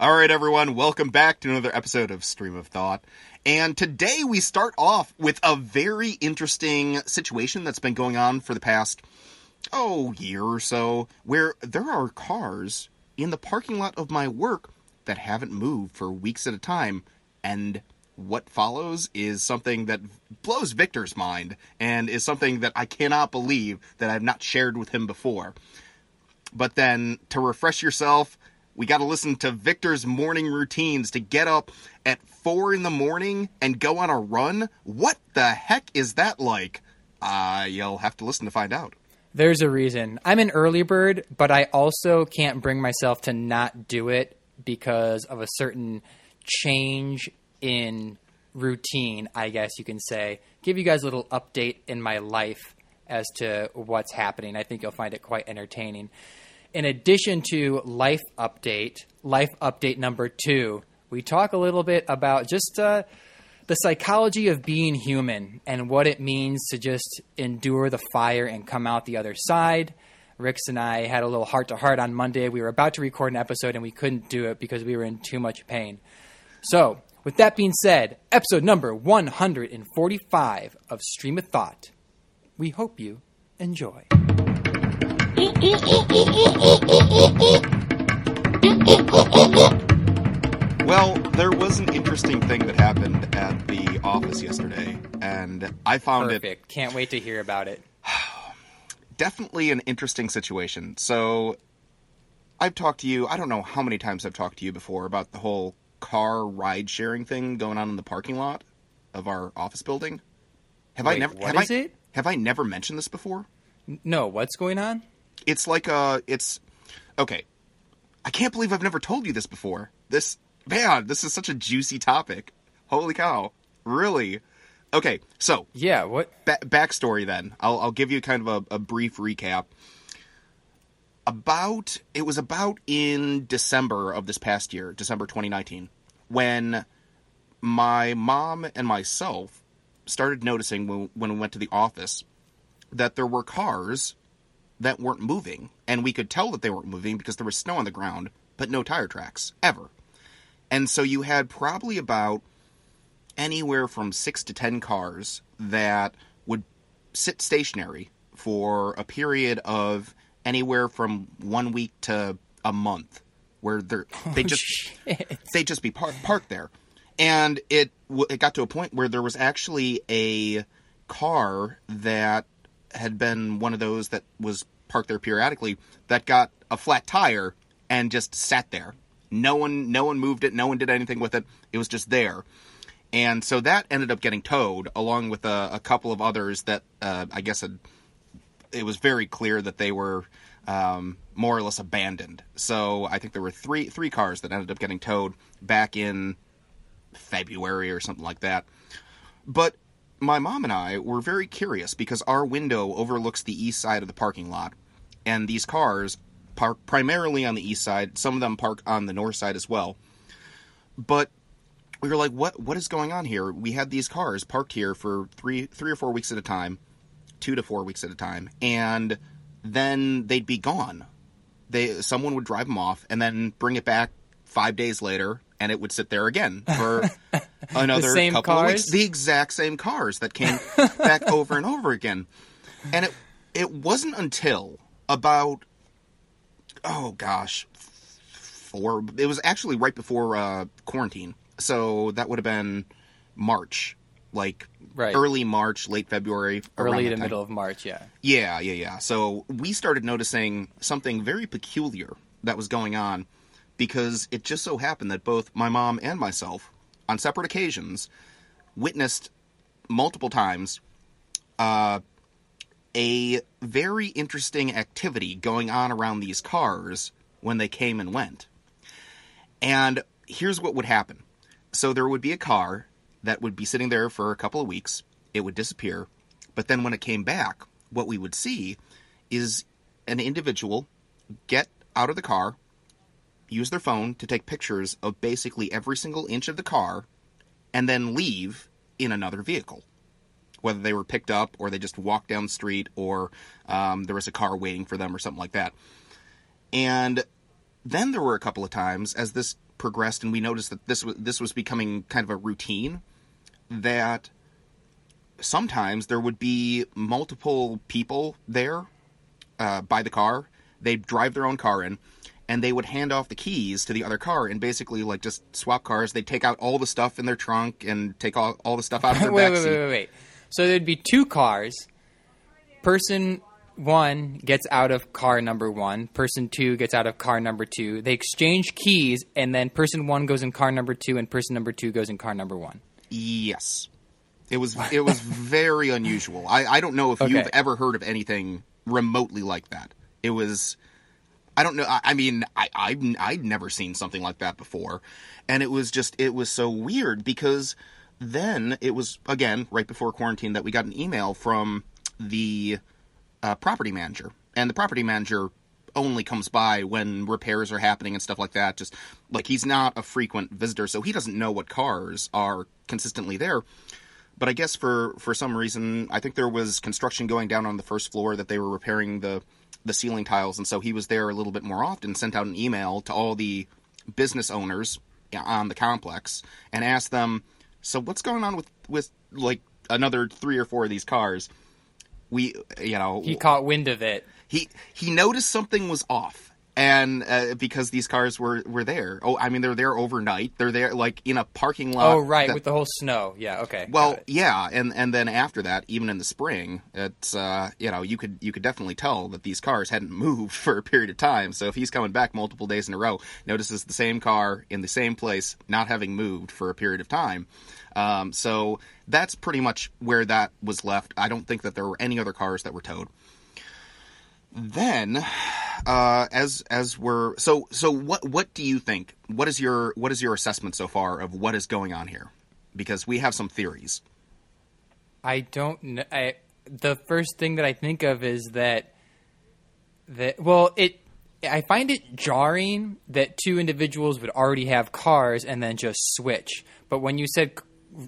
All right, everyone, welcome back to another episode of Stream of Thought. And today we start off with a very interesting situation that's been going on for the past, oh, year or so, where there are cars in the parking lot of my work that haven't moved for weeks at a time. And what follows is something that blows Victor's mind and is something that I cannot believe that I've not shared with him before. But then to refresh yourself, we got to listen to Victor's morning routines to get up at four in the morning and go on a run. What the heck is that like? Uh, you'll have to listen to find out. There's a reason. I'm an early bird, but I also can't bring myself to not do it because of a certain change in routine, I guess you can say. Give you guys a little update in my life as to what's happening. I think you'll find it quite entertaining in addition to life update, life update number two, we talk a little bit about just uh, the psychology of being human and what it means to just endure the fire and come out the other side. Rix and I had a little heart to heart on Monday. We were about to record an episode and we couldn't do it because we were in too much pain. So, with that being said, episode number 145 of Stream of Thought. We hope you enjoy. Well, there was an interesting thing that happened at the office yesterday, and I found Perfect. it. Can't wait to hear about it. definitely an interesting situation. So, I've talked to you, I don't know how many times I've talked to you before about the whole car ride sharing thing going on in the parking lot of our office building. Have Wait, I never have I, it? Have I never mentioned this before? No, what's going on? It's like a it's okay. I can't believe I've never told you this before. This man, this is such a juicy topic. Holy cow! Really? Okay, so yeah, what ba- backstory? Then I'll I'll give you kind of a, a brief recap. About it was about in December of this past year, December 2019, when my mom and myself started noticing when, when we went to the office that there were cars that weren't moving, and we could tell that they weren't moving because there was snow on the ground, but no tire tracks ever. And so you had probably about anywhere from six to ten cars that would sit stationary for a period of anywhere from one week to a month, where they're they oh, just they just be par- parked there, and it it got to a point where there was actually a car that had been one of those that was parked there periodically that got a flat tire and just sat there. No one, no one moved it. No one did anything with it. It was just there. And so that ended up getting towed, along with a, a couple of others that uh, I guess had, it was very clear that they were um, more or less abandoned. So I think there were three three cars that ended up getting towed back in February or something like that. But my mom and I were very curious because our window overlooks the east side of the parking lot, and these cars park primarily on the east side. Some of them park on the north side as well. But we were like, "What? What is going on here?" We had these cars parked here for three, three or four weeks at a time, two to four weeks at a time, and then they'd be gone. They someone would drive them off and then bring it back five days later, and it would sit there again for another couple cars? of weeks. The exact same cars that came back over and over again. And it it wasn't until about oh gosh, four. It was actually right before uh, quarantine, so that would have been March, like right. early March, late February, early to middle of March. Yeah, yeah, yeah, yeah. So we started noticing something very peculiar that was going on because it just so happened that both my mom and myself, on separate occasions, witnessed multiple times uh, a very interesting activity going on around these cars when they came and went. And here's what would happen. So there would be a car that would be sitting there for a couple of weeks, it would disappear, but then when it came back, what we would see is an individual get out of the car, use their phone to take pictures of basically every single inch of the car and then leave in another vehicle. Whether they were picked up or they just walked down the street or um, there was a car waiting for them or something like that. And then there were a couple of times as this progressed and we noticed that this was this was becoming kind of a routine that sometimes there would be multiple people there uh, by the car. They'd drive their own car in, and they would hand off the keys to the other car and basically like just swap cars. They'd take out all the stuff in their trunk and take all, all the stuff out of their wait, back wait, wait, wait, wait. So there'd be two cars. Person one gets out of car number one. Person two gets out of car number two. They exchange keys, and then person one goes in car number two, and person number two goes in car number one. Yes. It was it was very unusual. I, I don't know if you've ever heard of anything remotely like that. It was I don't know. I, I mean, I, I I'd never seen something like that before, and it was just it was so weird because then it was again right before quarantine that we got an email from the uh, property manager, and the property manager only comes by when repairs are happening and stuff like that. Just like he's not a frequent visitor, so he doesn't know what cars are consistently there. But I guess for for some reason, I think there was construction going down on the first floor that they were repairing the the ceiling tiles, and so he was there a little bit more often. Sent out an email to all the business owners on the complex and asked them, "So what's going on with with like another three or four of these cars?" We, you know, He caught wind of it. he he noticed something was off and uh, because these cars were were there. Oh i mean they're there overnight. They're there like in a parking lot Oh, right, that- with the whole snow. Yeah, okay. well yeah and and then after that even in the spring it's uh you know you could you could definitely tell that these cars hadn't moved for a period of time. So if he's coming back multiple days in a row notices the same car in the same place not having moved for a period of time. Um, so that's pretty much where that was left. I don't think that there were any other cars that were towed then uh as as we're so so what what do you think what is your what is your assessment so far of what is going on here because we have some theories I don't know. I, the first thing that I think of is that that well, it. I find it jarring that two individuals would already have cars and then just switch. But when you said,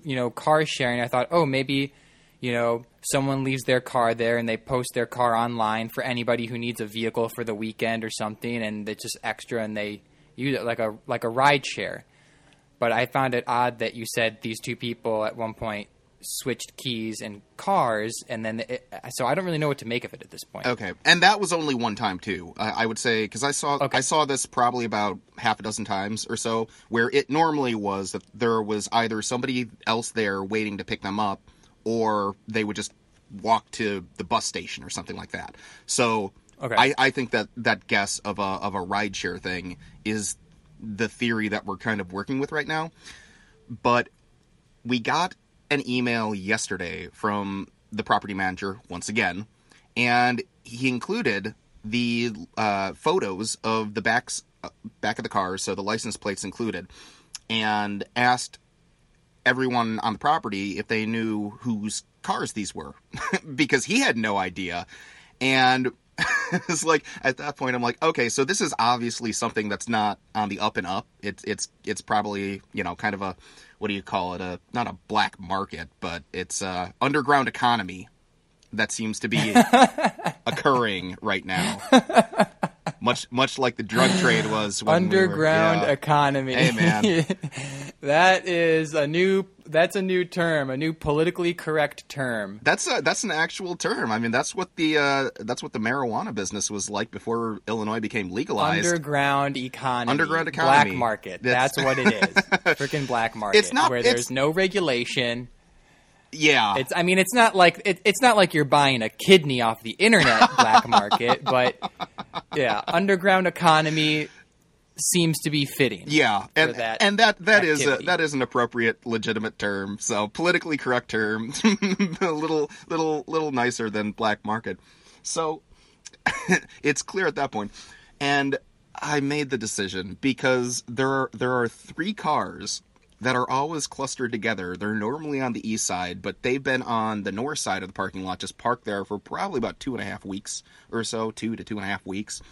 you know, car sharing, I thought, oh, maybe, you know, someone leaves their car there and they post their car online for anybody who needs a vehicle for the weekend or something, and it's just extra and they use it like a like a ride share. But I found it odd that you said these two people at one point switched keys and cars, and then it, so I don't really know what to make of it at this point. okay and that was only one time too uh, i would say because i saw Okay. i saw this probably about half a dozen times or so where it normally was that there was either somebody else there waiting to pick them up or they would just walk to the bus station or something like that so Okay. I, I think that that guess of a of a rideshare thing is the theory that we're kind of working with right now. But we got an email yesterday from the property manager once again, and he included the uh, photos of the backs uh, back of the cars, so the license plates included, and asked everyone on the property if they knew whose cars these were because he had no idea. And it's like at that point I'm like okay so this is obviously something that's not on the up and up. It's it's it's probably you know kind of a what do you call it? A not a black market but it's a underground economy that seems to be occurring right now much much like the drug trade was when we were- Underground yeah. economy. Hey, man. that is a new. That's a new term. A new politically correct term. That's a, that's an actual term. I mean, that's what the uh, that's what the marijuana business was like before Illinois became legalized. Underground economy. Underground economy, Black market. That's- That's, what it is. Freaking black market. It's not- where it's- there's no regulation. Yeah, It's. I mean, it's not like it, it's not like you're buying a kidney off the internet black market, but yeah, underground economy seems to be fitting. yeah, and that and that that is a, that is an appropriate, legitimate term. So politically correct term, a little little little nicer than black market. So it's clear at that point, and I made the decision because there are there are three cars that are always clustered together. They're normally on the east side, but they've been on the north side of the parking lot, just parked there for probably about two and a half weeks or so, two to two and a half weeks.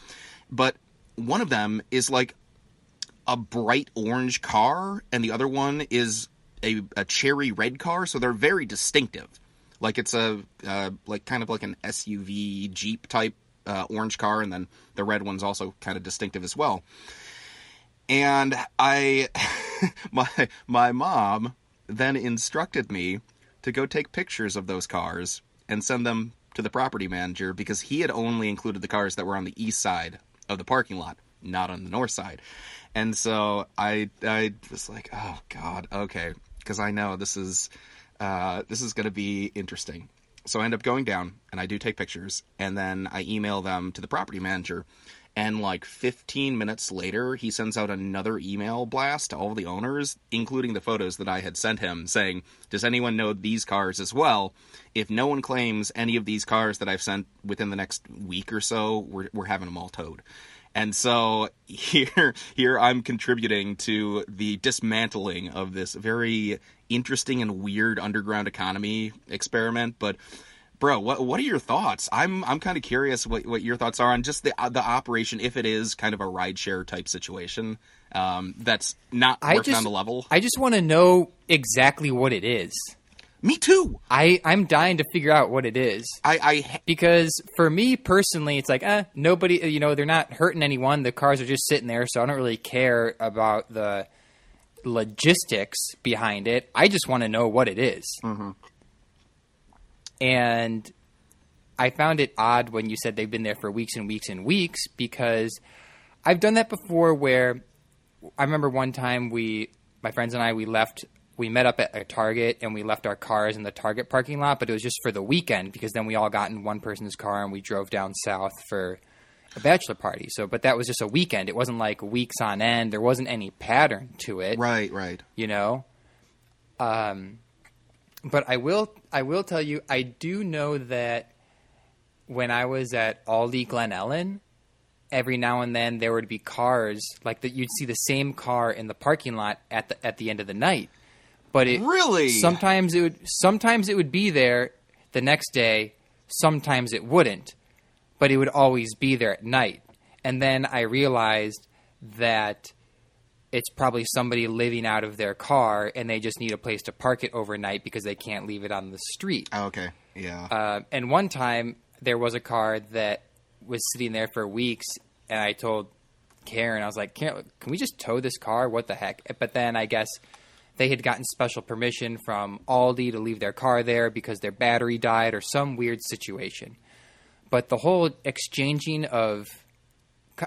But one of them is like a bright orange car, and the other one is a, a cherry red car. So they're very distinctive. Like it's a uh, like kind of like an SUV Jeep type uh, orange car, and then the red one's also kind of distinctive as well. and I, my my mom then instructed me to go take pictures of those cars and send them to the property manager because he had only included the cars that were on the east side of the parking lot, not on the north side. And so I I was like, oh god, okay, because I know this is uh, this is going to be interesting. So I end up going down and I do take pictures and then I email them to the property manager. And like 15 minutes later, he sends out another email blast to all the owners, including the photos that I had sent him, saying, Does anyone know these cars as well? If no one claims any of these cars that I've sent within the next week or so, we're, we're having them all towed. And so here, here I'm contributing to the dismantling of this very interesting and weird underground economy experiment. But, bro, what what are your thoughts? I'm I'm kind of curious what, what your thoughts are on just the the operation, if it is kind of a rideshare type situation um, that's not I working just, on the level. I just want to know exactly what it is. Me too. I I'm dying to figure out what it is. I, I because for me personally, it's like, eh, nobody, you know, they're not hurting anyone. The cars are just sitting there, so I don't really care about the logistics behind it. I just want to know what it is. And I found it odd when you said they've been there for weeks and weeks and weeks because I've done that before where I remember one time we, my friends and I, we left, we met up at a Target and we left our cars in the Target parking lot, but it was just for the weekend because then we all got in one person's car and we drove down south for a bachelor party. So, but that was just a weekend. It wasn't like weeks on end. There wasn't any pattern to it right, right. you know um but i will i will tell you i do know that when i was at aldi Glen Ellyn every now and then there would be cars like that you'd see the same car in the parking lot at the at the end of the night. But it Really? sometimes it would sometimes it would be there the next day sometimes it wouldn't. But it would always be there at night. And then i realized that it's probably somebody living out of their car and they just need a place to park it overnight because they can't leave it on the street. Oh, okay. Yeah. Uh, and one time there was a car that was sitting there for weeks, and I told Karen, I was like, Karen, can we just tow this car? What the heck? But then I guess they had gotten special permission from Aldi to leave their car there because their battery died or some weird situation. But the whole exchanging of,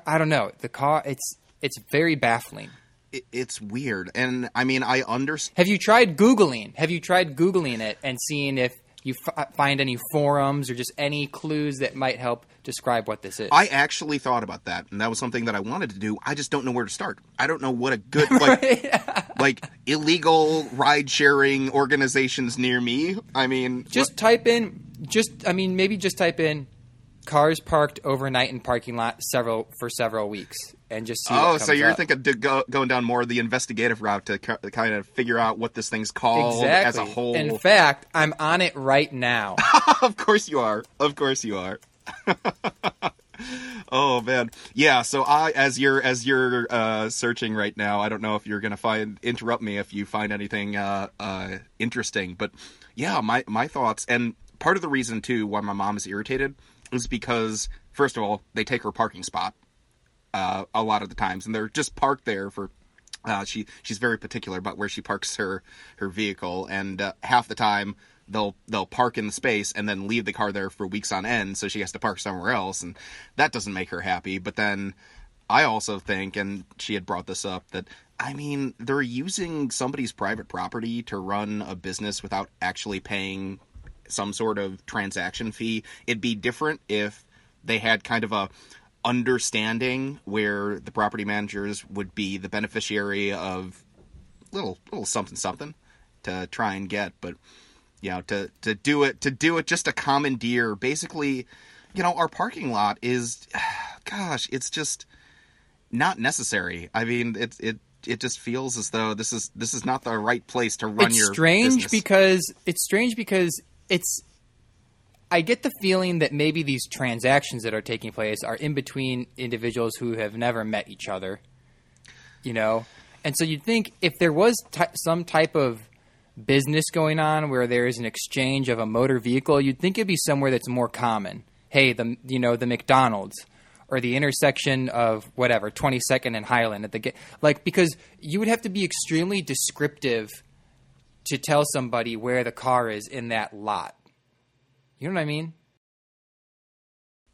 I don't know, the car, it's it's very baffling. It, it's weird, and I mean, I understand. Have you tried Googling? Have you tried Googling it and seeing if you f- find any forums or just any clues that might help describe what this is? I actually thought about that, and that was something that I wanted to do. I just don't know where to start. I don't know what a good like like illegal ride sharing organizations near me. I mean, just type in, just I mean, maybe just type in cars parked overnight in parking lot several for several weeks and just see. Oh, so you're up. thinking to go, going down more of the investigative route to ki- kind of figure out what this thing's called exactly. as a whole. In fact, I'm on it right now. of course you are. Of course you are. oh man, yeah. So I, as you're as you're uh, searching right now, I don't know if you're gonna find interrupt me if you find anything uh, uh, interesting, but yeah, my my thoughts and part of the reason too why my mom is irritated is because first of all they take her parking spot uh, a lot of the times, and they're just parked there for. Uh, she she's very particular about where she parks her her vehicle, and uh, half the time they'll they'll park in the space and then leave the car there for weeks on end, so she has to park somewhere else, and that doesn't make her happy. But then I also think, and she had brought this up, that I mean they're using somebody's private property to run a business without actually paying some sort of transaction fee. It'd be different if they had kind of a understanding where the property managers would be the beneficiary of little little something something to try and get but you know to to do it to do it just a commandeer basically you know our parking lot is gosh it's just not necessary i mean it it it just feels as though this is this is not the right place to run it's your strange business. because it's strange because it's I get the feeling that maybe these transactions that are taking place are in between individuals who have never met each other, you know, and so you'd think if there was ty some type of business going on where there is an exchange of a motor vehicle, you'd think it'd be somewhere that's more common. Hey, the you know the McDonald's or the intersection of whatever 22nd and Highland at the ga- like because you would have to be extremely descriptive to tell somebody where the car is in that lot. You know what I mean?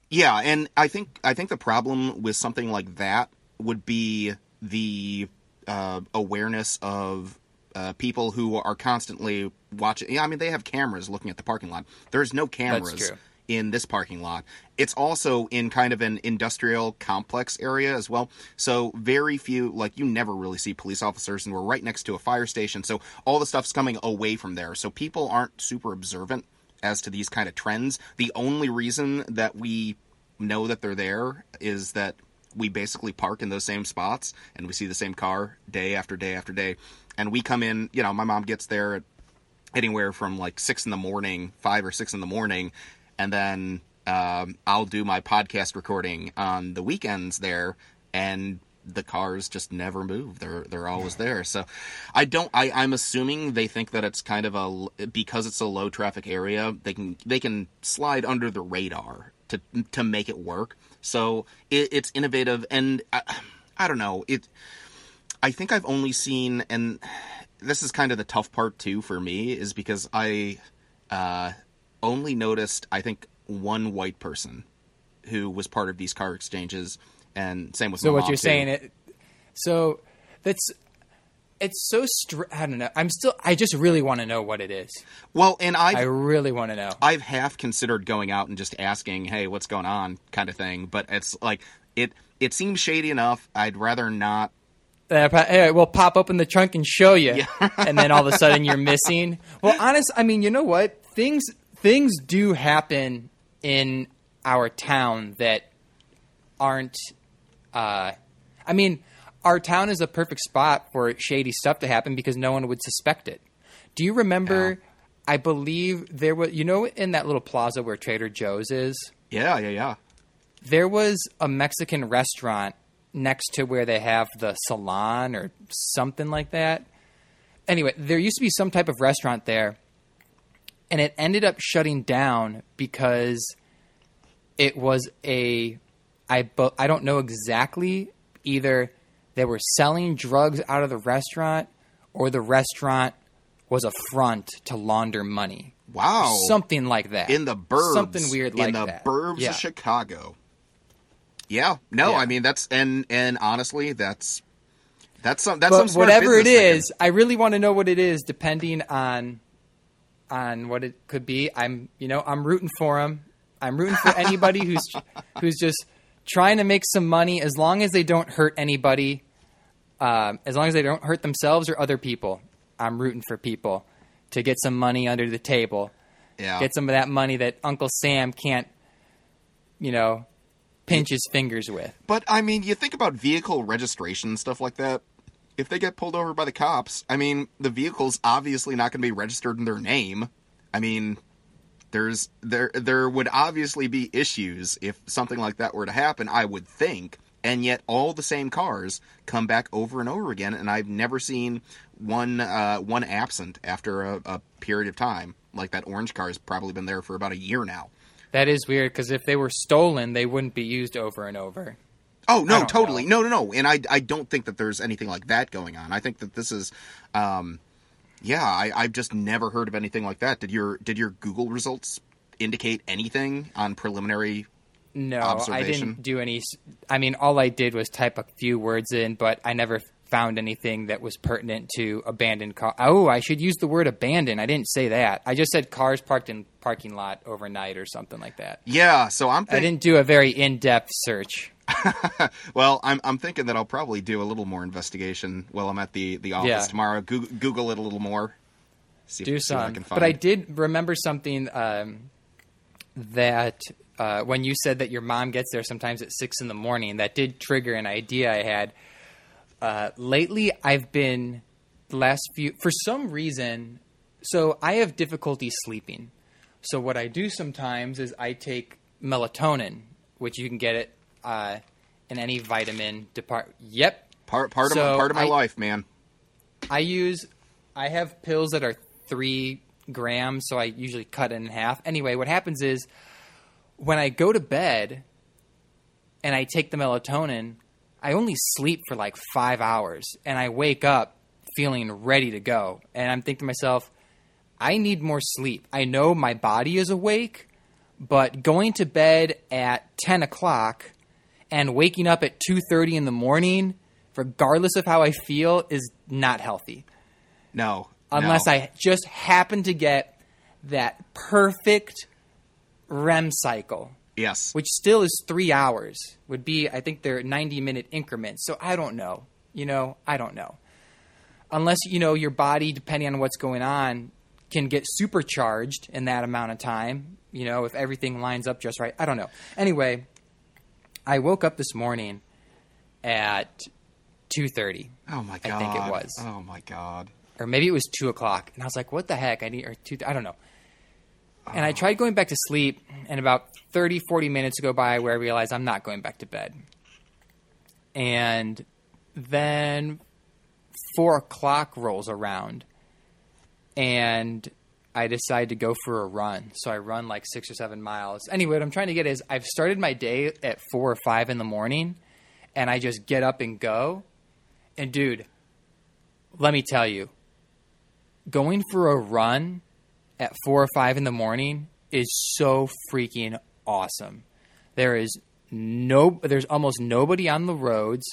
Yeah, and I think I think the problem with something like that would be the uh, awareness of uh, people who are constantly watching. Yeah, I mean they have cameras looking at the parking lot. There's no cameras in this parking lot. It's also in kind of an industrial complex area as well. So very few, like you never really see police officers, and we're right next to a fire station. So all the stuff's coming away from there. So people aren't super observant as to these kind of trends. The only reason that we know that they're there is that we basically park in those same spots and we see the same car day after day after day. And we come in, you know, my mom gets there at anywhere from like six in the morning, five or six in the morning, and then um, I'll do my podcast recording on the weekends there, and the cars just never move. They're they're always there. So I don't. I, I'm assuming they think that it's kind of a because it's a low traffic area. They can they can slide under the radar to to make it work. So it, it's innovative, and I, I don't know it. I think I've only seen, and this is kind of the tough part too for me, is because I uh, only noticed I think one white person who was part of these car exchanges, and same with So what you're too. saying it so that's it's so str- I don't know. I'm still I just really want to know what it is. Well, and I've I really want to know. I've half considered going out and just asking, "Hey, what's going on?" kind of thing, but it's like it it seems shady enough. I'd rather not. Uh, hey, we'll pop open the trunk and show you, and then all of a sudden you're missing. Well, honest, I mean, you know what? Things things do happen in our town that aren't. Uh, I mean, our town is a perfect spot for shady stuff to happen because no one would suspect it. Do you remember? I believe there was, you know, in that little plaza where Trader Joe's is. Yeah, yeah, yeah. There was a Mexican restaurant next to where they have the salon or something like that. Anyway, there used to be some type of restaurant there, and it ended up shutting down because it was a I bu- I don't know exactly either they were selling drugs out of the restaurant or the restaurant was a front to launder money. Wow. Something like that. in the burbs, Something weird like that. in the that. burbs Yeah. of Chicago. Yeah, no, Yeah. I mean that's and and honestly, that's that's some that's but some whatever it thinking. I really want to know what it is, depending on on what it could be. I'm, you know, I'm rooting for him. I'm rooting for anybody who's who's just trying to make some money, as long as they don't hurt anybody, um, as long as they don't hurt themselves or other people. I'm rooting for people to get some money under the table, Yeah, get some of that money that Uncle Sam can't, you know, pinch his fingers with. But I mean, you think about vehicle registration and stuff like that. If they get pulled over by the cops, I mean, the vehicle's obviously not going to be registered in their name. I mean, there's there there would obviously be issues if something like that were to happen. I would think, and yet all the same cars come back over and over again, and I've never seen one uh, one absent after a, a period of time. Like that orange car has probably been there for about a year now. That is weird because if they were stolen, they wouldn't be used over and over. Oh no, totally. know. No, no, no. And I I don't think that there's anything like that going on. I think that this is um yeah, I, I've just never heard of anything like that. Did your did your Google results indicate anything on preliminary No, I didn't do any. I mean, all I did was type a few words in, but I never found anything that was pertinent to abandoned car. Oh, I should use the word abandoned. I didn't say that. I just said cars parked in parking lot overnight or something like that. Yeah, so I'm I didn't do a very in-depth search. well, I'm I'm thinking that I'll probably do a little more investigation while I'm at the the office Yeah. tomorrow. Google, Google it a little more. See, if- do see what I some. can But I did remember something um, that uh, when you said that your mom gets there sometimes at six in the morning, that did trigger an idea I had. Uh, lately, I've been the last few for some reason. So I have difficulty sleeping. So what I do sometimes is I take melatonin, which you can get it uh, in any vitamin depart. Yep, part part of my, part of my I- life, man. I use I have pills that are three grams, so I usually cut it in half. Anyway, what happens is when I go to bed, and I take the melatonin, I only sleep for like five hours and I wake up feeling ready to go. And I'm thinking to myself, I need more sleep. I know my body is awake, but going to bed at 10 o'clock and waking up at 2.30 in the morning, regardless of how I feel, is not healthy. No. Unless no. I just happen to get that perfect REM cycle Yes. which still is three hours. Would be, I think they're 90 minute increments. So I don't know. You know, I don't know. Unless, you know, your body, depending on what's going on, can get supercharged in that amount of time. You know, if everything lines up just right. I don't know. Anyway, I woke up this morning at 2.30 Oh my god. I think it was. Oh my god. or maybe it was two o'clock, and I was like, "What the heck?" I need or two. I don't know. And I oh. tried going back to sleep, and about 30, 40 minutes go by where I realized I'm not going back to bed. And then four o'clock rolls around, and I decide to go for a run. So I run like six or seven miles. Anyway, what I'm trying to get is I've started my day at four or five in the morning, and I just get up and go. And dude, let me tell you, going for a run at four or five in the morning is so freaking awesome. There is no, there's almost nobody on the roads.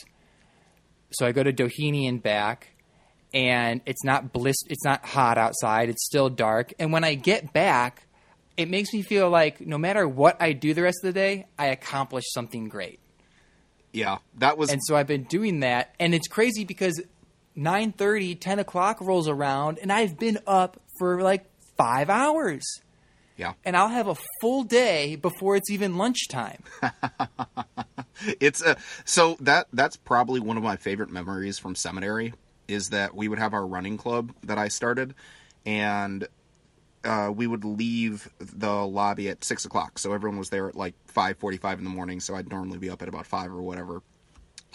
So I go to Doheny and back, and it's not bliss, it's not hot outside. It's still dark, and when I get back, it makes me feel like no matter what I do the rest of the day, I accomplished something great. Yeah. That was And so I've been doing that, and it's crazy because 9:30, 10 o'clock rolls around, and I've been up for like five hours, yeah. and I'll have a full day before it's even lunchtime. It's a so that that's probably one of my favorite memories from seminary is that we would have our running club that I started, and uh, we would leave the lobby at six o'clock. So everyone was there at like five forty-five in the morning. So I'd normally be up at about five or whatever.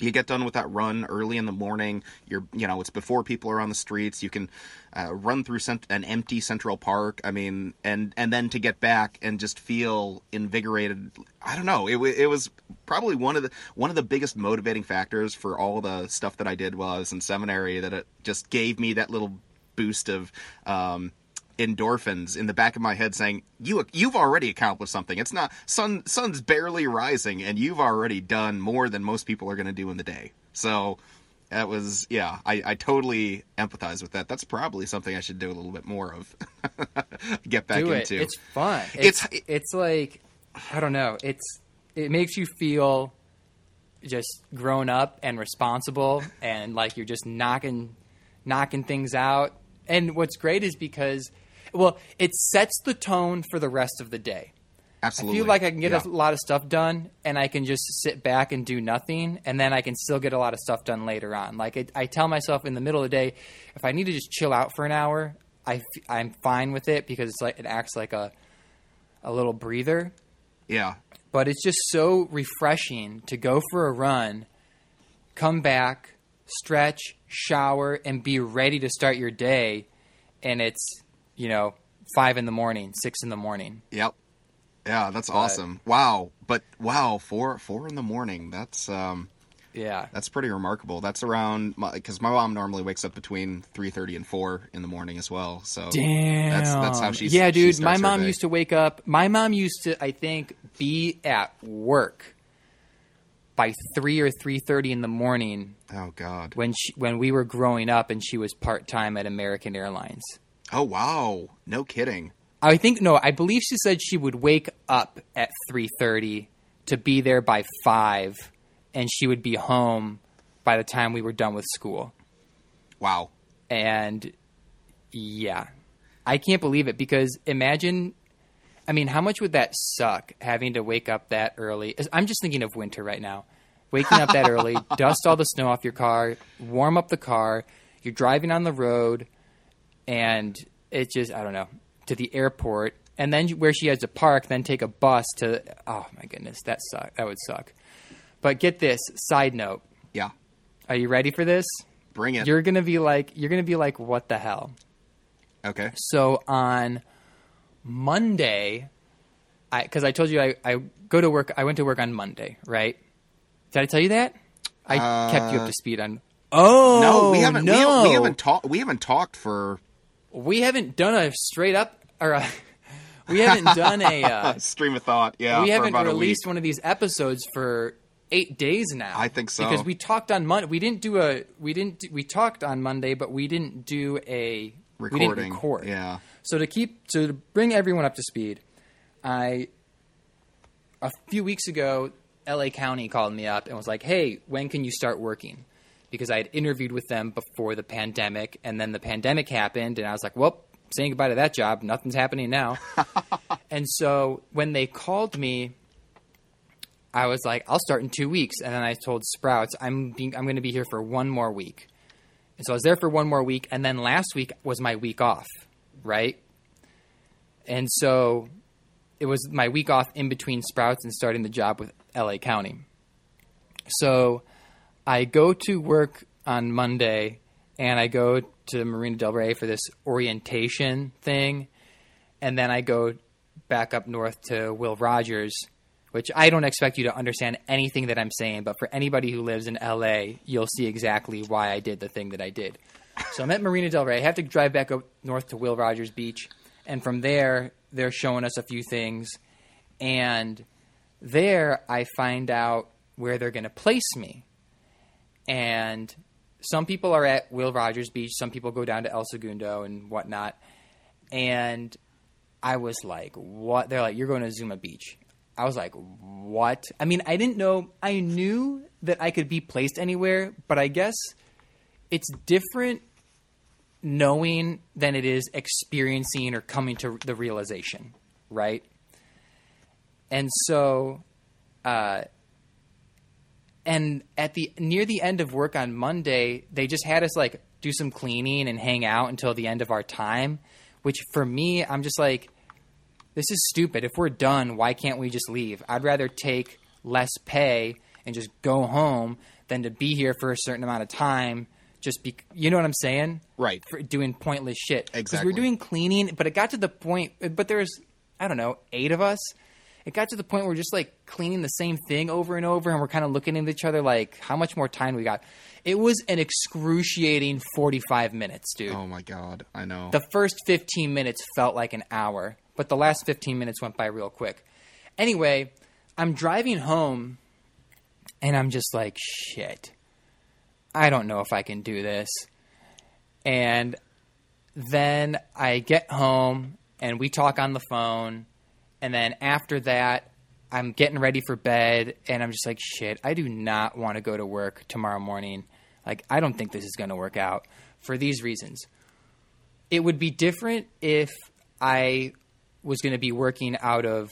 You get done with that run early in the morning. You're, you know, it's before people are on the streets. You can uh, run through cent- an empty Central Park. I mean, and and then to get back and just feel invigorated. I don't know. It it was probably one of the one of the biggest motivating factors for all the stuff that I did while I was in seminary. That it just gave me that little boost of um, endorphins in the back of my head saying you you've already accomplished something it's not sun sun's barely rising and you've already done more than most people are going to do in the day so that was yeah I, I totally empathize with that that's probably something i should do a little bit more of get back do into it. It's fun. It's- It's it's like I don't know. It's it makes you feel just grown up and responsible, and like you're just knocking knocking things out. And what's great is because well, it sets the tone for the rest of the day. absolutely I feel like I can get Yeah. a lot of stuff done, and I can just sit back and do nothing, and then I can still get a lot of stuff done later on. Like it, I tell myself in the middle of the day, if I need to just chill out for an hour, I am fine with it because it's like it acts like a a little breather. yeah But it's just so refreshing to go for a run, come back, stretch, shower, and be ready to start your day. And it's you know five in the morning, six in the morning. yep yeah that's awesome wow but wow four four in the morning that's um Yeah. That's pretty remarkable. That's around because my, mom normally wakes up between three thirty and four in the morning as well. So Damn. that's that's how she's. Yeah, dude. starts my mom used to wake up. My mom used to, I think, be at work by three or three thirty in the morning Oh God. when she, when we were growing up, and she was part time at American Airlines. Oh wow. No kidding. I think no, I believe she said she would wake up at three thirty to be there by five, and she would be home by the time we were done with school. Wow. And yeah, I can't believe it because imagine, I mean, how much would that suck having to wake up that early? I'm just thinking of winter right now. Waking up that early, dust all the snow off your car, warm up the car, you're driving on the road, and it just, I don't know, to the airport, and then where she has to park, then take a bus to, oh my goodness, that suck. That would suck. But get this side note. Yeah. Are you ready for this? Bring it. You're gonna be like, you're gonna be like, what the hell? okay. So on Monday, I because I told you I, I go to work. I went to work on Monday, right? Did I tell you that? I kept you up Uh, to speed on. Oh no, we haven't. No. We, haven't- we haven't talked. We haven't talked for We haven't done a straight up or a, we haven't done a uh, stream of thought. Yeah, we haven't about a week. released one of these episodes for eight days now. I think so. because we talked on Monday. We didn't do a we didn't do, we talked on Monday, but we didn't do a recording. We didn't record. Yeah. So to keep to bring everyone up to speed, I a few weeks ago, LA County called me up and was like, "Hey, when can you start working?" Because I had interviewed with them before the pandemic, and then the pandemic happened, and I was like, "Well, saying goodbye to that job. Nothing's happening now." and so when they called me, I was like, "I'll start in two weeks," and then I told Sprouts, "I'm being, I'm going to be here for one more week." And so I was there for one more week, and then last week was my week off, right? And so it was my week off in between Sprouts and starting the job with LA County. So I go to work on Monday and I go to Marina Del Rey for this orientation thing. And then I go back up north to Will Rogers, which I don't expect you to understand anything that I'm saying, but for anybody who lives in LA, you'll see exactly why I did the thing that I did. So I'm at Marina Del Rey. I have to drive back up north to Will Rogers Beach. And from there, they're showing us a few things. And there, I find out where they're going to place me. And some people are at Will Rogers Beach, some people go down to El Segundo and whatnot. And I was like, what? They're like, you're going to Zuma Beach. I was like, what? I mean, I didn't know. I knew that I could be placed anywhere, but I guess it's different knowing than it is experiencing or coming to the realization, right? And so, uh, and at the near the end of work on Monday, they just had us like do some cleaning and hang out until the end of our time. Which for me, I'm just like, this is stupid. If we're done, why can't we just leave? I'd rather take less pay and just go home than to be here for a certain amount of time. Just be, you know what I'm saying? Right. For doing pointless shit. Because Exactly. we're doing cleaning, but it got to the point. But there's, I don't know, eight of us. It got to the point where we're just like cleaning the same thing over and over, and we're kind of looking at each other like, how much more time we got? It was an excruciating 45 minutes, dude. Oh my god, I know. The first 15 minutes felt like an hour, but the last 15 minutes went by real quick. Anyway, I'm driving home and I'm just like, shit. I don't know if I can do this. And then I get home and we talk on the phone. And then after that, I'm getting ready for bed and I'm just like, shit, I do not want to go to work tomorrow morning. Like, I don't think this is going to work out for these reasons it would be different if I was going to be working out of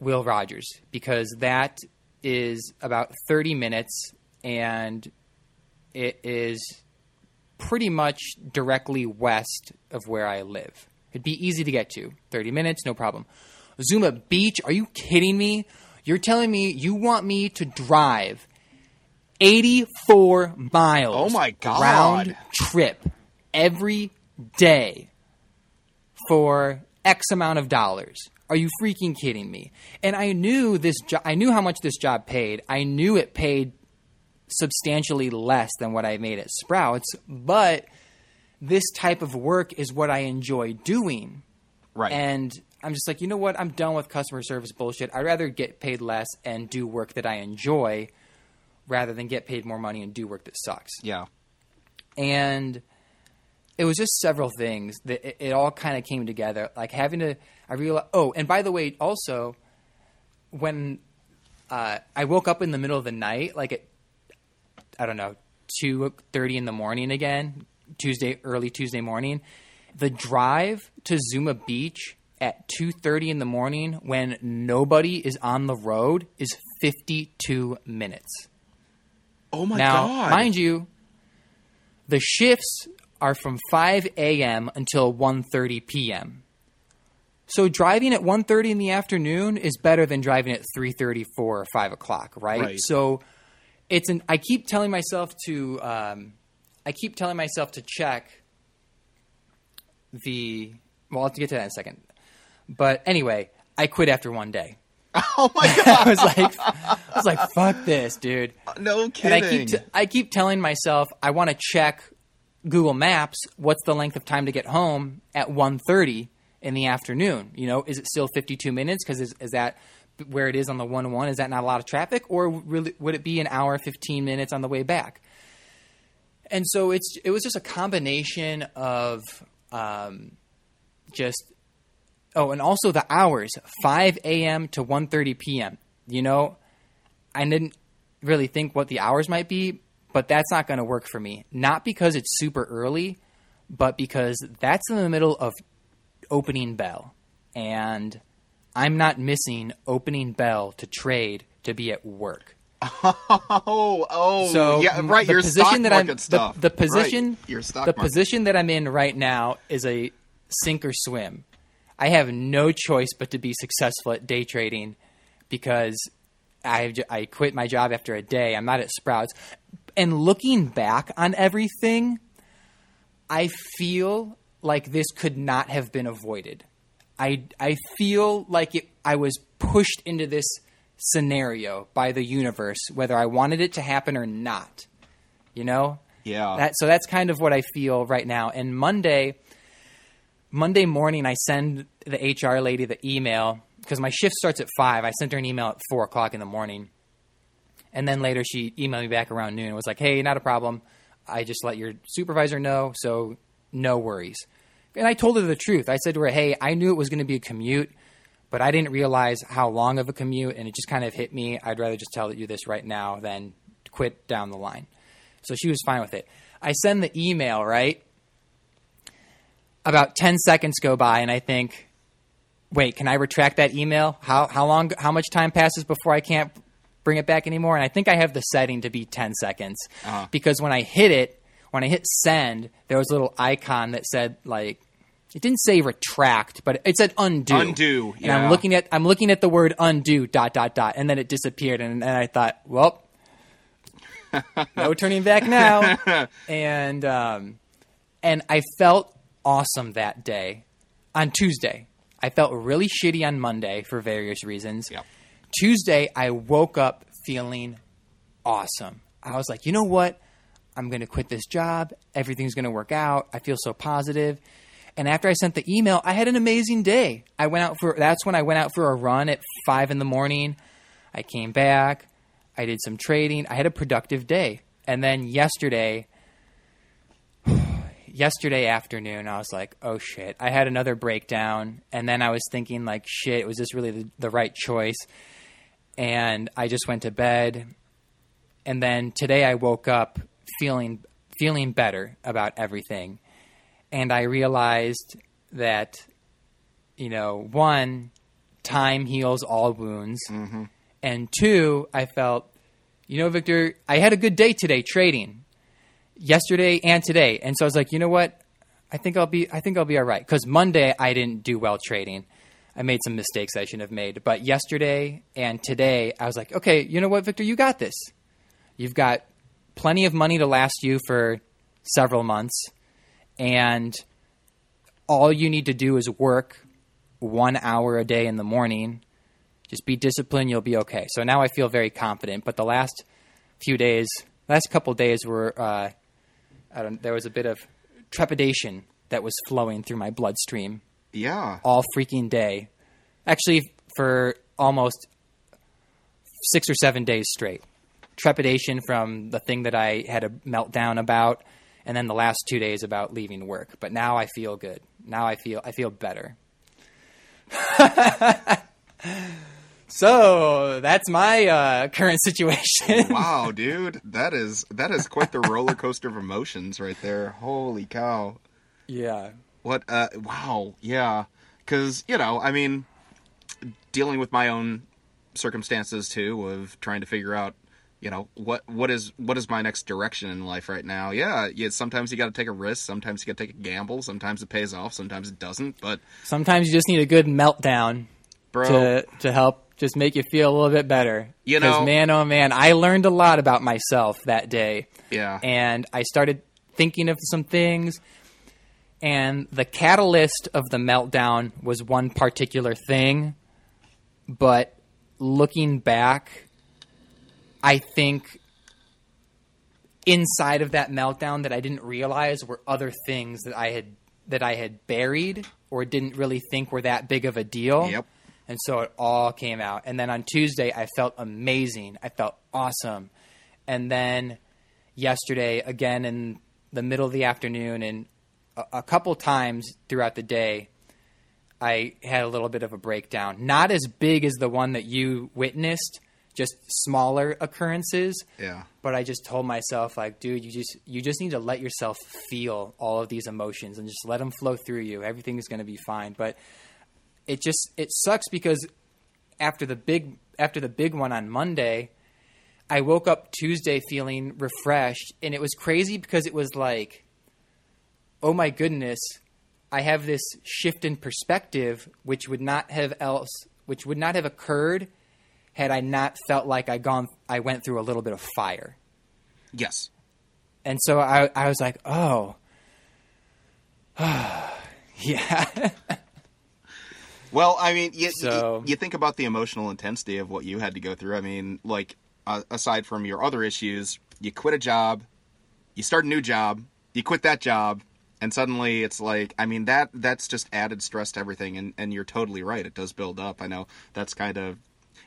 Will Rogers because that is about 30 minutes and it is pretty much directly west of where I live. It'd be easy to get to. 30 minutes, no problem. Zuma Beach, are you kidding me? You're telling me you want me to drive 84 miles Oh my God. round trip every day for X amount of dollars. Are you freaking kidding me? And I knew this jo- I knew how much this job paid. I knew it paid substantially less than what I made at Sprouts, but this type of work is what I enjoy doing. right. And I'm just like, you know what? I'm done with customer service bullshit. I'd rather get paid less and do work that I enjoy rather than get paid more money and do work that sucks yeah. and it was just several things that it, it all kind of came together like having to i realized oh and by the way also when uh, i woke up in the middle of the night like at i don't know 2.30 in the morning again tuesday early tuesday morning the drive to zuma beach at 2.30 in the morning when nobody is on the road is 52 minutes Oh my now, god. mind you, the shifts are from 5 a.m. until 1:30 p.m. So driving at 1:30 in the afternoon is better than driving at 3:34 or 5 o'clock, right? Right. So it's an. I keep telling myself to. Um, I keep telling myself to check the. Well, I'll have to get to that in a second. But anyway, I quit after one day. Oh my god! I was like, I was like, fuck this, dude. no And kidding. I keep t- I keep telling myself I want to check Google Maps. What's the length of time to get home at 1.30 in the afternoon? You know, is it still 52 minutes? Because is, is that where it is on the 101? Is that not a lot of traffic, or really would it be an hour 15 minutes on the way back? And so it's it was just a combination of um, just oh, and also the hours 5 a.m. to 1:30 p.m. You know, I didn't really think what the hours might be, but that's not going to work for me. Not because it's super early, but because that's in the middle of opening bell. And I'm not missing opening bell to trade to be at work. oh, oh, So yeah, right. the Your position stock that market I'm stuff. The, the position Right, your stock the market. position that I'm in right now is a sink or swim. I have no choice but to be successful at day trading because I I quit my job after a day. I'm not at Sprouts. And looking back on everything, I feel like this could not have been avoided. I I feel like it, I was pushed into this scenario by the universe, whether I wanted it to happen or not. You know, Yeah. that so that's kind of what I feel right now. And Monday, Monday morning, I send the HR lady the email because my shift starts at five. I sent her an email at four o'clock in the morning, and then later she emailed me back around noon and was like, "Hey, not a problem. I just let your supervisor know, so no worries." And I told her the truth. I said to her, "Hey, I knew it was going to be a commute." But I didn't realize how long of a commute, and it just kind of hit me. I'd rather just tell you this right now than quit down the line. So she was fine with it. I send the email, right? About 10 seconds go by, and I think, wait, can I retract that email? How, how long, how much time passes before I can't bring it back anymore? And I think I have the setting to be 10 seconds. Uh-huh. Because when I hit it, when I hit send, there was a little icon that said, like, it didn't say retract, but it said undo. Undo, And I'm looking at I'm looking at the word undo dot dot dot, and then it disappeared, and, and I thought, well, no turning back now. and um, and I felt awesome that day. On Tuesday, I felt really shitty on Monday for various reasons. Yep. Tuesday, I woke up feeling awesome. I was like, you know what? I'm going to quit this job. Everything's going to work out. I feel so positive. And after I sent the email, I had an amazing day. I went out for that's when I went out for a run at five in the morning. I came back. I did some trading. I had a productive day. And then yesterday, yesterday afternoon, I was like, oh shit. I had another breakdown. And then I was thinking, like, shit, was this really the, the right choice? And I just went to bed. And then today I woke up feeling feeling better about everything. And I realized that, you know, one, time heals all wounds. Mm-hmm. And two, I felt, you know, Victor, I had a good day today trading, yesterday and today, and so I was like, you know what, I think I'll be, I think I'll be all right. Because Monday I didn't do well trading. I made some mistakes I shouldn't have made. But yesterday and today, I was like, okay, you know what, Victor, you got this. You've got plenty of money to last you for several months, and all you need to do is work one hour a day in the morning just be disciplined you'll be okay so now i feel very confident but the last few days last couple days were uh, there was a bit of trepidation that was flowing through my bloodstream. Yeah. all freaking day. Actually for almost six or seven days straight. Trepidation from the thing that i had a meltdown about and then the last two days about leaving work. But now i feel good. Now i feel i feel better so that's my uh, current situation Wow, dude, that is that is quite the roller coaster of emotions right there. Holy cow! yeah What? Uh, wow, yeah. Because you know, I mean, dealing with my own circumstances too of trying to figure out, you know, what what is what is my next direction in life right now. Yeah, yeah. Sometimes you got to take a risk. Sometimes you got to take a gamble. Sometimes it pays off. Sometimes it doesn't. But sometimes you just need a good meltdown bro, to to help just make you feel a little bit better. You know- man, oh man, I learned a lot about myself that day, yeah, and I started thinking of some things. And the catalyst of the meltdown was one particular thing, but looking back, I think inside of that meltdown that I didn't realize were other things that I had that I had buried or didn't really think were that big of a deal. Yep. And so it all came out. And then on Tuesday, I felt amazing. I felt awesome. And then yesterday, again in the middle of the afternoon, and a, a couple times throughout the day, I had a little bit of a breakdown. Not as big as the one that you witnessed, just smaller occurrences. Yeah. But I just told myself, like, dude, you just you just need to let yourself feel all of these emotions and just let them flow through you. Everything is going to be fine. But it just it sucks because after the big after the big one on Monday, I woke up Tuesday feeling refreshed, and it was crazy because it was like, oh my goodness, I have this shift in perspective, which would not have else, which would not have occurred had I not felt like I gone, I went through a little bit of fire, Yes. and so I, I was like, oh, yeah, Well, I mean, you, So- you, you think about the emotional intensity of what you had to go through. I mean, like, uh, aside from your other issues, you quit a job, you start a new job, you quit that job, and suddenly it's like, I mean, that that's just added stress to everything. And, and you're totally right. It does build up. I know that's kind of.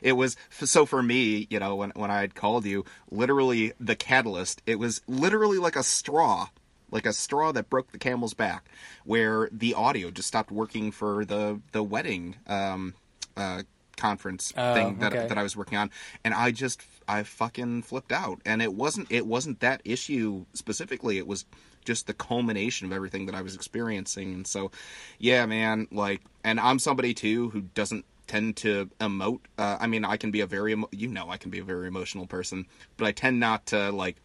It was so for me, you know, when when I had called you, literally the catalyst. It was literally like a straw like a straw that broke the camel's back, where the audio just stopped working for the the wedding um, uh, conference Oh, thing that okay. that I was working on, and I just I fucking flipped out, and it wasn't it wasn't that issue specifically, it was just the culmination of everything that I was experiencing, and so yeah, man, like, and I'm somebody too who doesn't tend to emote. Uh, I mean, I can be a very emo- you know I can be a very emotional person, but I tend not to like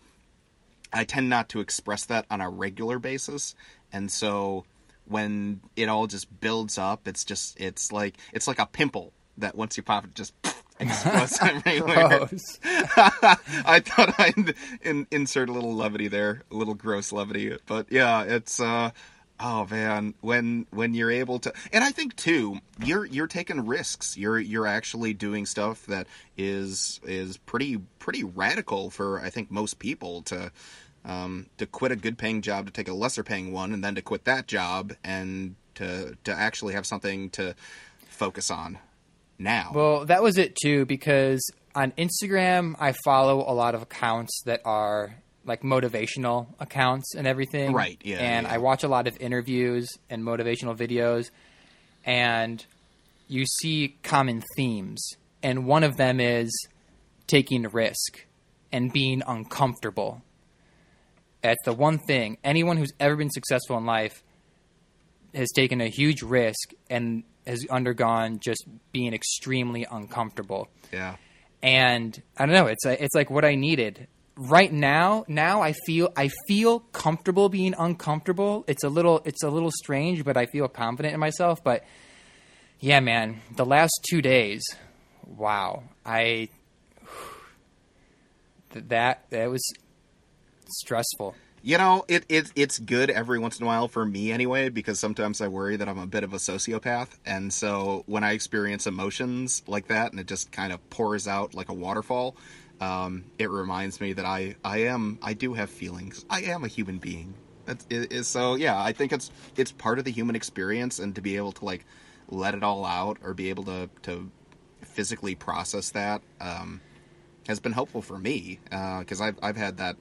I tend not to express that on a regular basis, and so when it all just builds up, it's just it's like it's like a pimple that once you pop it just explodes everywhere. Gross. I thought I'd in, insert a little levity there, a little gross levity, but yeah, it's uh oh man, when when you're able to and I think too, you're you're taking risks. You're you're actually doing stuff that is is pretty pretty radical for I think most people to um to quit a good paying job to take a lesser paying one and then to quit that job and to to actually have something to focus on now. Well, that was it too, because on Instagram, I follow a lot of accounts that are like motivational accounts and everything. Right, yeah, And yeah. I watch a lot of interviews and motivational videos, and you see common themes. And one of them is taking a risk and being uncomfortable. That's the one thing. Anyone who's ever been successful in life has taken a huge risk and has undergone just being extremely uncomfortable. yeah. And I don't know, it's a, it's like what I needed. Right now, now I feel I feel comfortable being uncomfortable. It's a little it's a little strange, but I feel confident in myself, but yeah, man, the last 2 days, wow. I that that was stressful. You know, it, it it's good every once in a while for me anyway, because sometimes I worry that I'm a bit of a sociopath, and so when I experience emotions like that, and it just kind of pours out like a waterfall, um, it reminds me that I I am I do have feelings. I am a human being. That's, it, it- so yeah, I think it's it's part of the human experience, and to be able to like let it all out or be able to to physically process that um, has been helpful for me because I've I've had that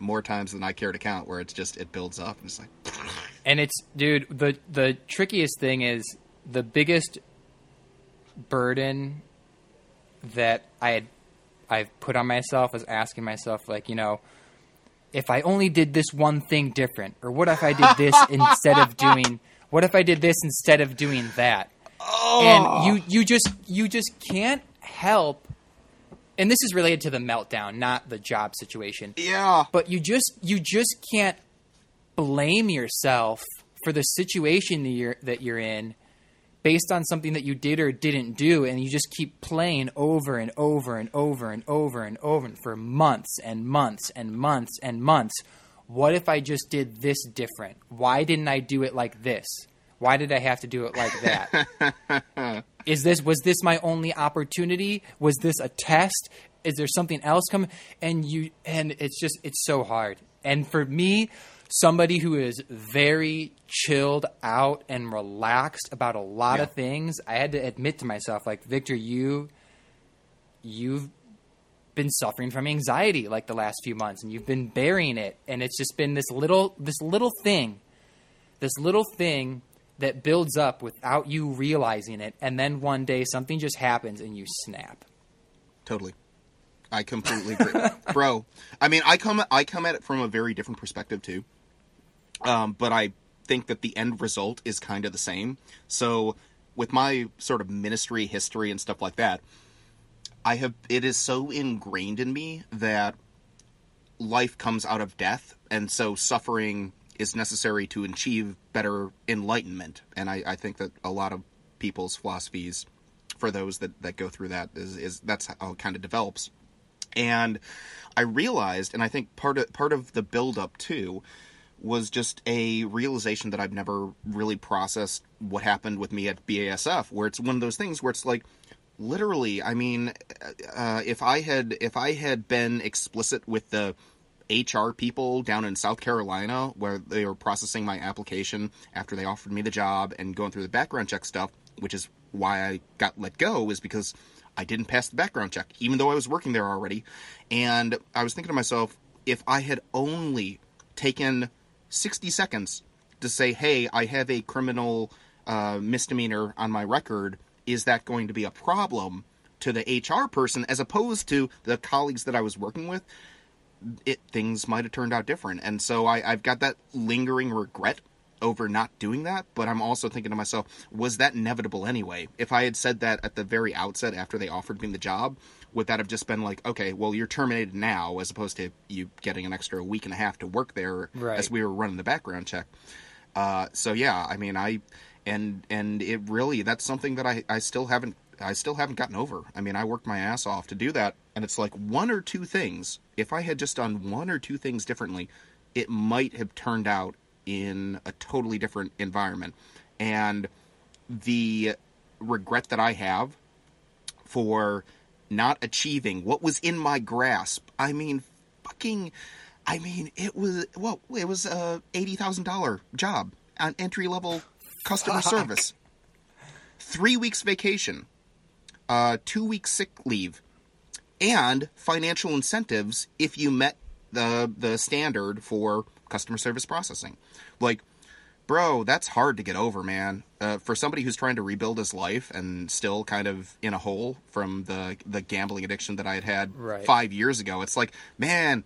more times than I care to count, where it's just it builds up and it's like, And it's dude, the the trickiest thing is the biggest burden that I had I've put on myself was asking myself like, you know, if I only did this one thing different, or what if I did this instead of doing what if I did this instead of doing that? And oh. you you just you just can't help and this is related to the meltdown, not the job situation. Yeah, but you just you just can't blame yourself for the situation that you're that you're in based on something that you did or didn't do and you just keep playing over and over and over and over and over and for months and months and months and months what if i just did this different why didn't i do it like this Why did I have to do it like that? Is this was this my only opportunity? Was this a test? Is there something else coming? And you and it's just it's so hard. And for me, somebody who is very chilled out and relaxed about a lot Yeah. of things, I had to admit to myself, like Victor, you you've been suffering from anxiety like the last few months and you've been burying it and it's just been this little this little thing this little thing that builds up without you realizing it and then one day something just happens and you snap Totally. I completely agree. Bro, I mean, I come I come at it from a very different perspective too. Um, but I think that the end result is kind of the same. So, with my sort of ministry history and stuff like that, I have it is so ingrained in me that life comes out of death, and so suffering is necessary to achieve better enlightenment. And I, I think that a lot of people's philosophies, for those that, that go through that, is, is that's how it kind of develops. And I realized, and I think part of part of the build up too, was just a realization that I've never really processed what happened with me at BASF, where it's one of those things where it's like, literally, I mean, uh, if I had if I had been explicit with the HR people down in South Carolina, where they were processing my application after they offered me the job and going through the background check stuff, which is why I got let go, is because I didn't pass the background check, even though I was working there already. And I was thinking to myself, if I had only taken 60 seconds to say, hey, I have a criminal uh, misdemeanor on my record, is that going to be a problem to the HR person as opposed to the colleagues that I was working with? It things might have turned out different, and so I, I've got that lingering regret over not doing that. But I'm also thinking to myself, was that inevitable anyway? If I had said that at the very outset after they offered me the job, would that have just been like, okay, well, you're terminated now, as opposed to you getting an extra week and a half to work there Right. as we were running the background check? Uh, so yeah, I mean, I and and it really that's something that I I still haven't I still haven't gotten over. I mean, I worked my ass off to do that, and it's like one or two things. If I had just done one or two things differently, it might have turned out in a totally different environment. And the regret that I have for not achieving what was in my grasp. I mean, fucking. I mean, it was well, it was a eighty thousand dollar job on entry level customer Fuck. service. Three weeks vacation, uh, two weeks sick leave, and financial incentives if you met the the standard for customer service processing. Like, bro, that's hard to get over, man. Uh, for somebody who's trying to rebuild his life and still kind of in a hole from the the gambling addiction that I had had Right. five years ago, it's like, man.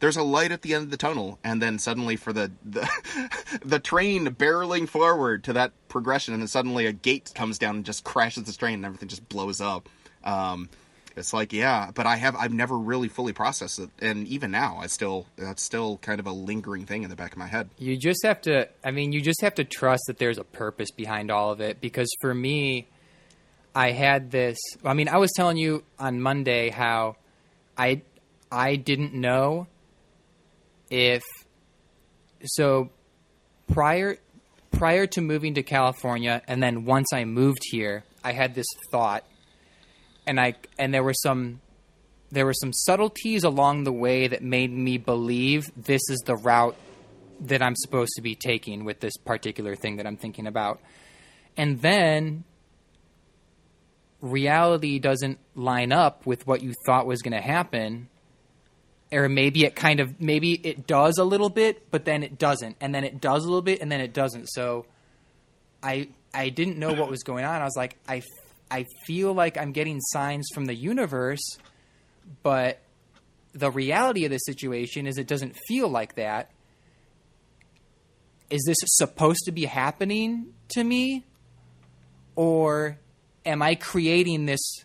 There's a light at the end of the tunnel, and then suddenly, for the the, the train barreling forward to that progression, and then suddenly a gate comes down and just crashes the train, and everything just blows up. Um, it's like, yeah, but I have I've never really fully processed it, and even now, I still that's still kind of a lingering thing in the back of my head. you just have to i mean you just have to trust that there's a purpose behind all of it because for me i had this i mean i was telling you on monday how i i didn't know if so prior prior to moving to california and then once i moved here i had this thought and i and there were some there were some subtleties along the way that made me believe this is the route that I'm supposed to be taking with this particular thing that I'm thinking about. And then reality doesn't line up with what you thought was going to happen. Or maybe it kind of, maybe it does a little bit, but then it doesn't. And then it does a little bit, and then it doesn't. So I, I didn't know what was going on. I was like, I, I feel like I'm getting signs from the universe, but the reality of the situation is it doesn't feel like that. Is this supposed to be happening to me? Or am i creating this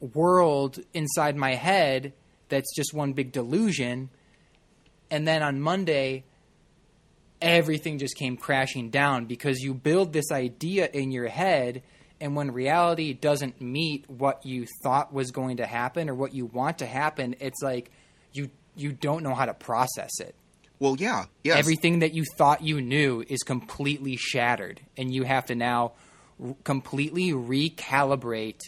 world inside my head that's just one big delusion? And then on monday everything just came crashing down because you build this idea in your head and when reality doesn't meet what you thought was going to happen or what you want to happen it's like you you don't know how to process it Well, yeah, yes. Everything that you thought you knew is completely shattered, and you have to now r- completely recalibrate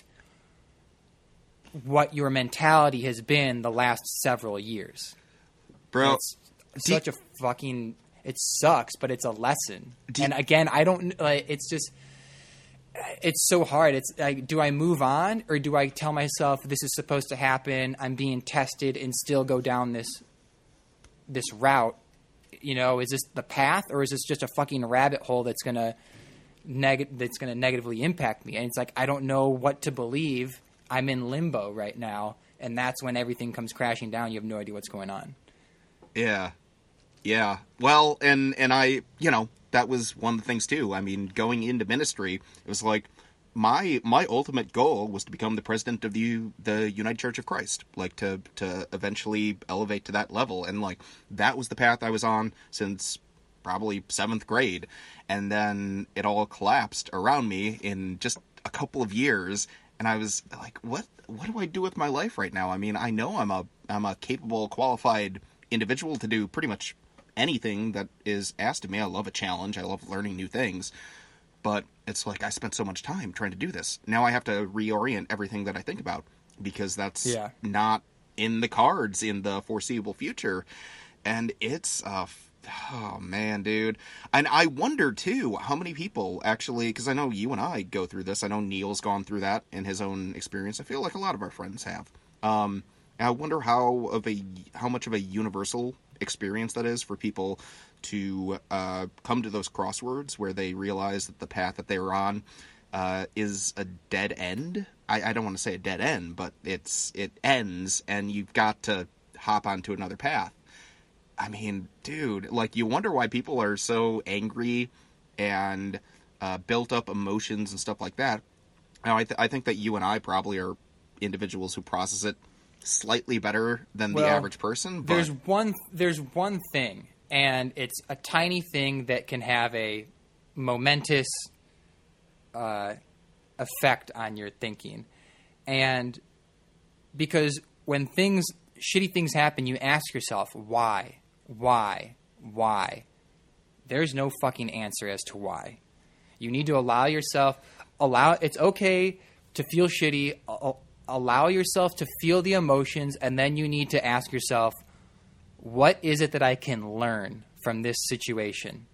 what your mentality has been the last several years. bro. It's such a fucking. It sucks, but it's a lesson. and again, I don't like. It's just. It's so hard. It's like, do I move on or do I tell myself this is supposed to happen? I'm being tested and still go down this this route. You know, is this the path or is this just a fucking rabbit hole that's gonna neg- that's gonna negatively impact me? And it's like I don't know what to believe. I'm in limbo right now, and that's when everything comes crashing down. You have no idea what's going on. Yeah. Yeah. Well, and and I, you know, that was one of the things too. I mean, going into ministry, it was like my my ultimate goal was to become the president of the the United Church of Christ, like to to eventually elevate to that level, and like that was the path I was on since probably seventh grade, and then it all collapsed around me in just a couple of years, and I was like, what what do I do with my life right now? I mean, I know I'm a I'm a capable, qualified individual to do pretty much anything that is asked of me. I love a challenge. I love learning new things. But it's like I spent so much time trying to do this. Now I have to reorient everything that I think about because that's Yeah. not in the cards in the foreseeable future. And it's uh oh man, dude. And I wonder too how many people actually because I know you and I go through this. I know Neil's gone through that in his own experience. I feel like a lot of our friends have. Um I wonder how of a how much of a universal experience that is for people to uh, come to those crosswords where they realize that the path that they were on uh, is a dead end. I, I don't want to say a dead end, but it's it ends, and you've got to hop onto another path. I mean, dude, like you wonder why people are so angry and uh, built up emotions and stuff like that. Now, I, th- I think that you and I probably are individuals who process it slightly better than the average person. But There's one. There's one thing, and it's a tiny thing that can have a momentous uh, effect on your thinking, and because when things, shitty things happen, you ask yourself why, why, why. There's no fucking answer as to why. You need to allow yourself allow it's okay to feel shitty allow yourself to feel the emotions and then you need to ask yourself what is it that I can learn from this situation?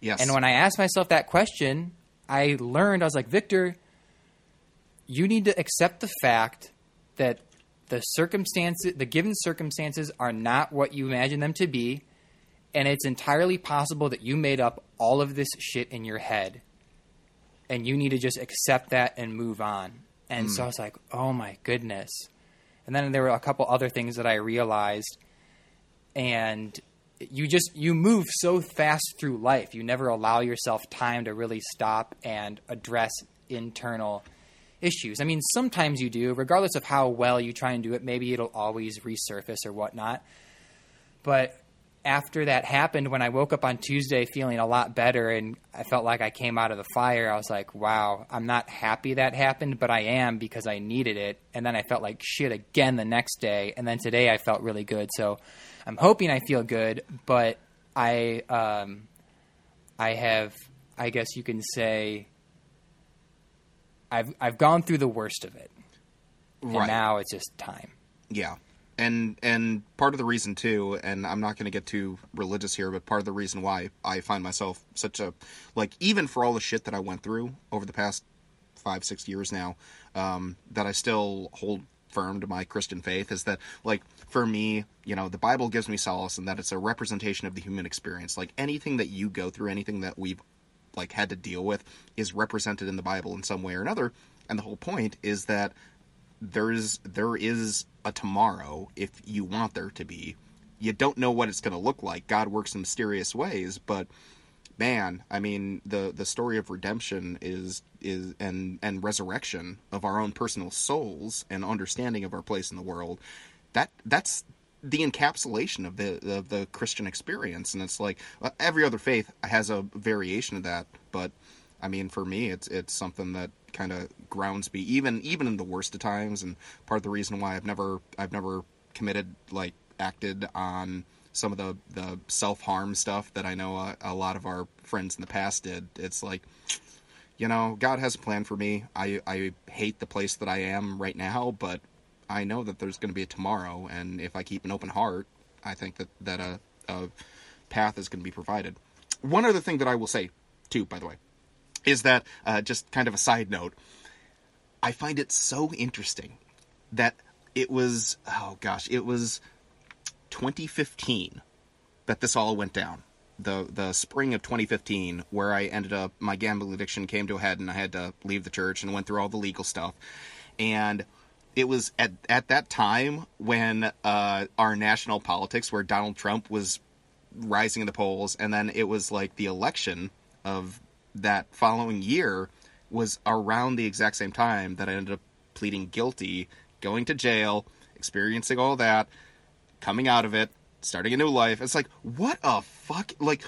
yes, And when I asked myself that question, I learned I was like, Victor, you need to accept the fact that the circumstances, the given circumstances, are not what you imagine them to be, and it's entirely possible that you made up all of this shit in your head, and you need to just accept that and move on. And so hmm. I was like, oh my goodness. And then there were a couple other things that I realized, and you just you move so fast through life. You never allow yourself time to really stop and address internal issues. I mean sometimes you do regardless of how well you try and do it. Maybe it'll always resurface or whatnot. But after that happened when i woke up on tuesday feeling a lot better and i felt like i came out of the fire i was like wow i'm not happy that happened but i am because i needed it. And then i felt like shit again the next day and then today i felt really good. So i'm hoping i feel good but i um i have i guess you can say i've i've gone through the worst of it. And now it's just time. Yeah. And and part of the reason too, and I'm not going to get too religious here, but part of the reason why I find myself such a like even for all the shit that I went through over the past five six years now, um, that I still hold firm to my Christian faith is that like for me, you know, the Bible gives me solace in that it's a representation of the human experience. Like anything that you go through, anything that we've like had to deal with is represented in the Bible in some way or another. And the whole point is that there's there is a tomorrow if you want there to be. You don't know what it's going to look like. God works in mysterious ways, but man, I mean the the story of redemption is is and and resurrection of our own personal souls and understanding of our place in the world. That that's the encapsulation of the of the Christian experience, and it's like uh, every other faith has a variation of that, but I mean, for me, it's it's something that kind of grounds me, even even in the worst of times. And part of the reason why I've never I've never committed like acted on some of the the self harm stuff that I know a, a lot of our friends in the past did. It's like, you know, God has a plan for me. I I hate the place that I am right now, but I know that there's going to be a tomorrow, and if I keep an open heart, I think that that a, a path is going to be provided. One other thing that I will say, too, by the way, is that uh, just kind of a side note. I find it so interesting that it was oh gosh, it was 2015 that this all went down. The the spring of 2015 where I ended up my gambling addiction came to a head and I had to leave the church and went through all the legal stuff. And it was at at that time when uh, our national politics where Donald Trump was rising in the polls and then it was like the election of that following year was around the exact same time that I ended up pleading guilty, going to jail, experiencing all that, coming out of it, starting a new life. It's like, what a fuck like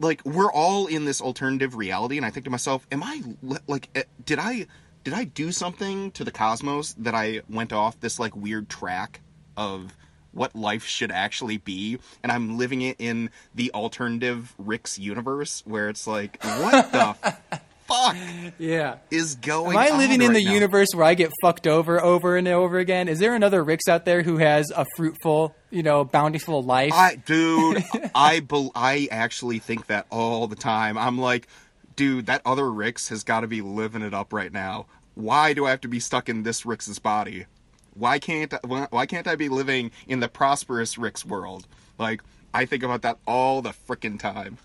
like we're all in this alternative reality and I think to myself, am I like eh, did I did I do something to the cosmos that I went off this like weird track of what life should actually be and I'm living it in the alternative Rick's universe where it's like what the fuck Yeah. is going Am I living in right the now? universe where I get fucked over over and over again? Is there another Ricks out there who has a fruitful, you know, bountiful life? I, dude, I bel I actually think that all the time. I'm like, dude, that other Ricks has got to be living it up right now. Why do I have to be stuck in this Rick's body? Why can't why, can't I be living in the prosperous Rick's world? Like, I think about that all the frickin' time.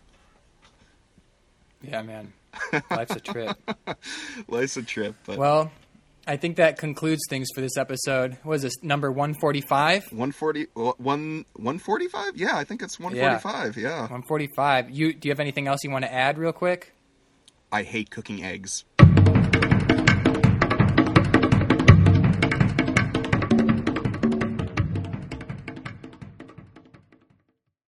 yeah, man. Life's a trip. Life's a trip, but Well, I think that concludes things for this episode. What is this, number 145? 140 one 145? Yeah, I think it's 145. Yeah. 145. You do you have anything else you want to add real quick? I hate cooking eggs.